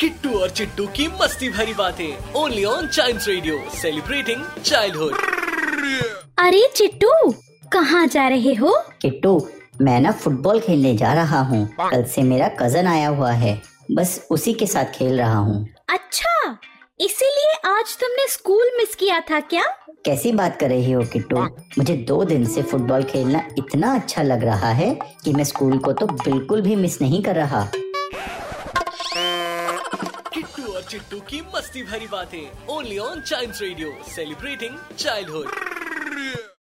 किट्टू और चिट्टू की मस्ती भरी बातें only on child radio celebrating childhood अरे चिट्टू कहाँ जा रहे हो? किट्टू मैं ना फुटबॉल खेलने जा रहा हूँ। कल से मेरा कज़न आया हुआ है। बस उसी के साथ खेल रहा हूँ। अच्छा इसीलिए आज तुमने स्कूल मिस किया था क्या? कैसी बात कर रही हो किट्टू? मुझे दो दिन से फुटबॉल खेलना इतना अच्छा लग रहा है कि मैं स्कूल को तो बिल्कुल भी मिस नहीं कर रहा। किट्टू और चिट्टू की मस्ती भरी बातें only on child radio celebrating childhood